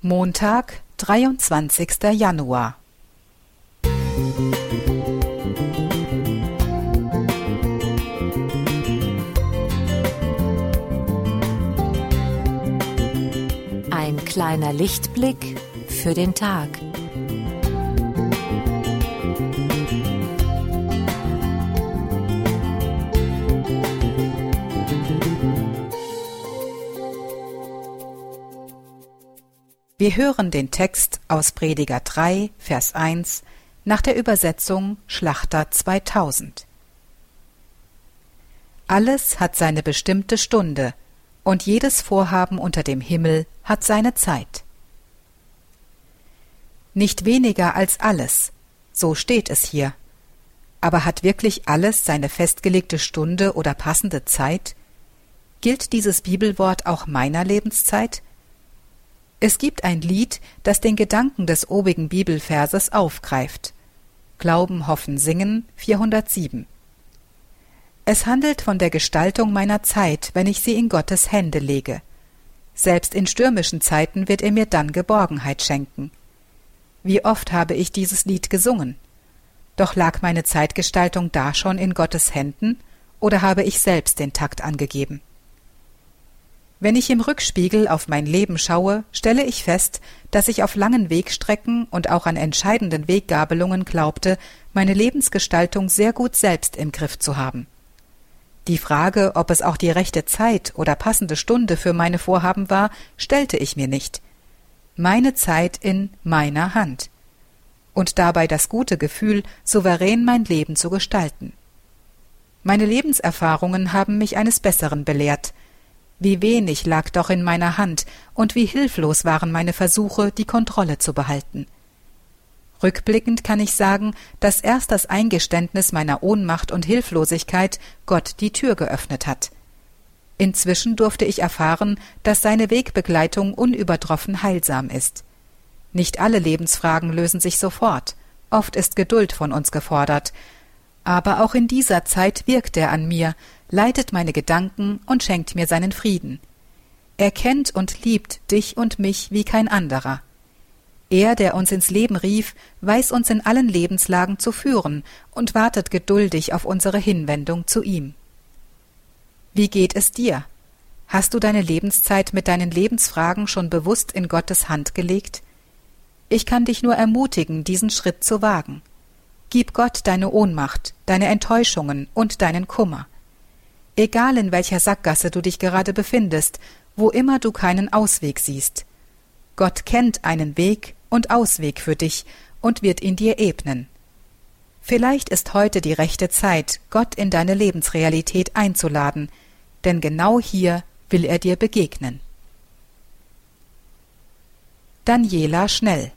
Montag, dreiundzwanzigster Januar. Ein kleiner Lichtblick für den Tag. Wir hören den Text aus Prediger 3, Vers 1 nach der Übersetzung Schlachter 2000. Alles hat seine bestimmte Stunde, und jedes Vorhaben unter dem Himmel hat seine Zeit. Nicht weniger als alles, so steht es hier. Aber hat wirklich alles seine festgelegte Stunde oder passende Zeit? Gilt dieses Bibelwort auch meiner Lebenszeit? Es gibt ein Lied, das den Gedanken des obigen Bibelverses aufgreift. Glauben, Hoffen, Singen 407. Es handelt von der Gestaltung meiner Zeit, wenn ich sie in Gottes Hände lege. Selbst in stürmischen Zeiten wird er mir dann Geborgenheit schenken. Wie oft habe ich dieses Lied gesungen? Doch lag meine Zeitgestaltung da schon in Gottes Händen, oder habe ich selbst den Takt angegeben? Wenn ich im Rückspiegel auf mein Leben schaue, stelle ich fest, dass ich auf langen Wegstrecken und auch an entscheidenden Weggabelungen glaubte, meine Lebensgestaltung sehr gut selbst im Griff zu haben. Die Frage, ob es auch die rechte Zeit oder passende Stunde für meine Vorhaben war, stellte ich mir nicht. Meine Zeit in meiner Hand. Und dabei das gute Gefühl, souverän mein Leben zu gestalten. Meine Lebenserfahrungen haben mich eines Besseren belehrt, wie wenig lag doch in meiner Hand und wie hilflos waren meine Versuche, die Kontrolle zu behalten. Rückblickend kann ich sagen, dass erst das Eingeständnis meiner Ohnmacht und Hilflosigkeit Gott die Tür geöffnet hat. Inzwischen durfte ich erfahren, dass seine Wegbegleitung unübertroffen heilsam ist. Nicht alle Lebensfragen lösen sich sofort, oft ist Geduld von uns gefordert, aber auch in dieser Zeit wirkt er an mir, leitet meine Gedanken und schenkt mir seinen Frieden. Er kennt und liebt dich und mich wie kein anderer. Er, der uns ins Leben rief, weiß uns in allen Lebenslagen zu führen und wartet geduldig auf unsere Hinwendung zu ihm. Wie geht es dir? Hast du deine Lebenszeit mit deinen Lebensfragen schon bewusst in Gottes Hand gelegt? Ich kann dich nur ermutigen, diesen Schritt zu wagen. Gib Gott deine Ohnmacht, deine Enttäuschungen und deinen Kummer. Egal in welcher Sackgasse du dich gerade befindest, wo immer du keinen Ausweg siehst. Gott kennt einen Weg und Ausweg für dich und wird ihn dir ebnen. Vielleicht ist heute die rechte Zeit, Gott in deine Lebensrealität einzuladen, denn genau hier will er dir begegnen. Daniela Schnell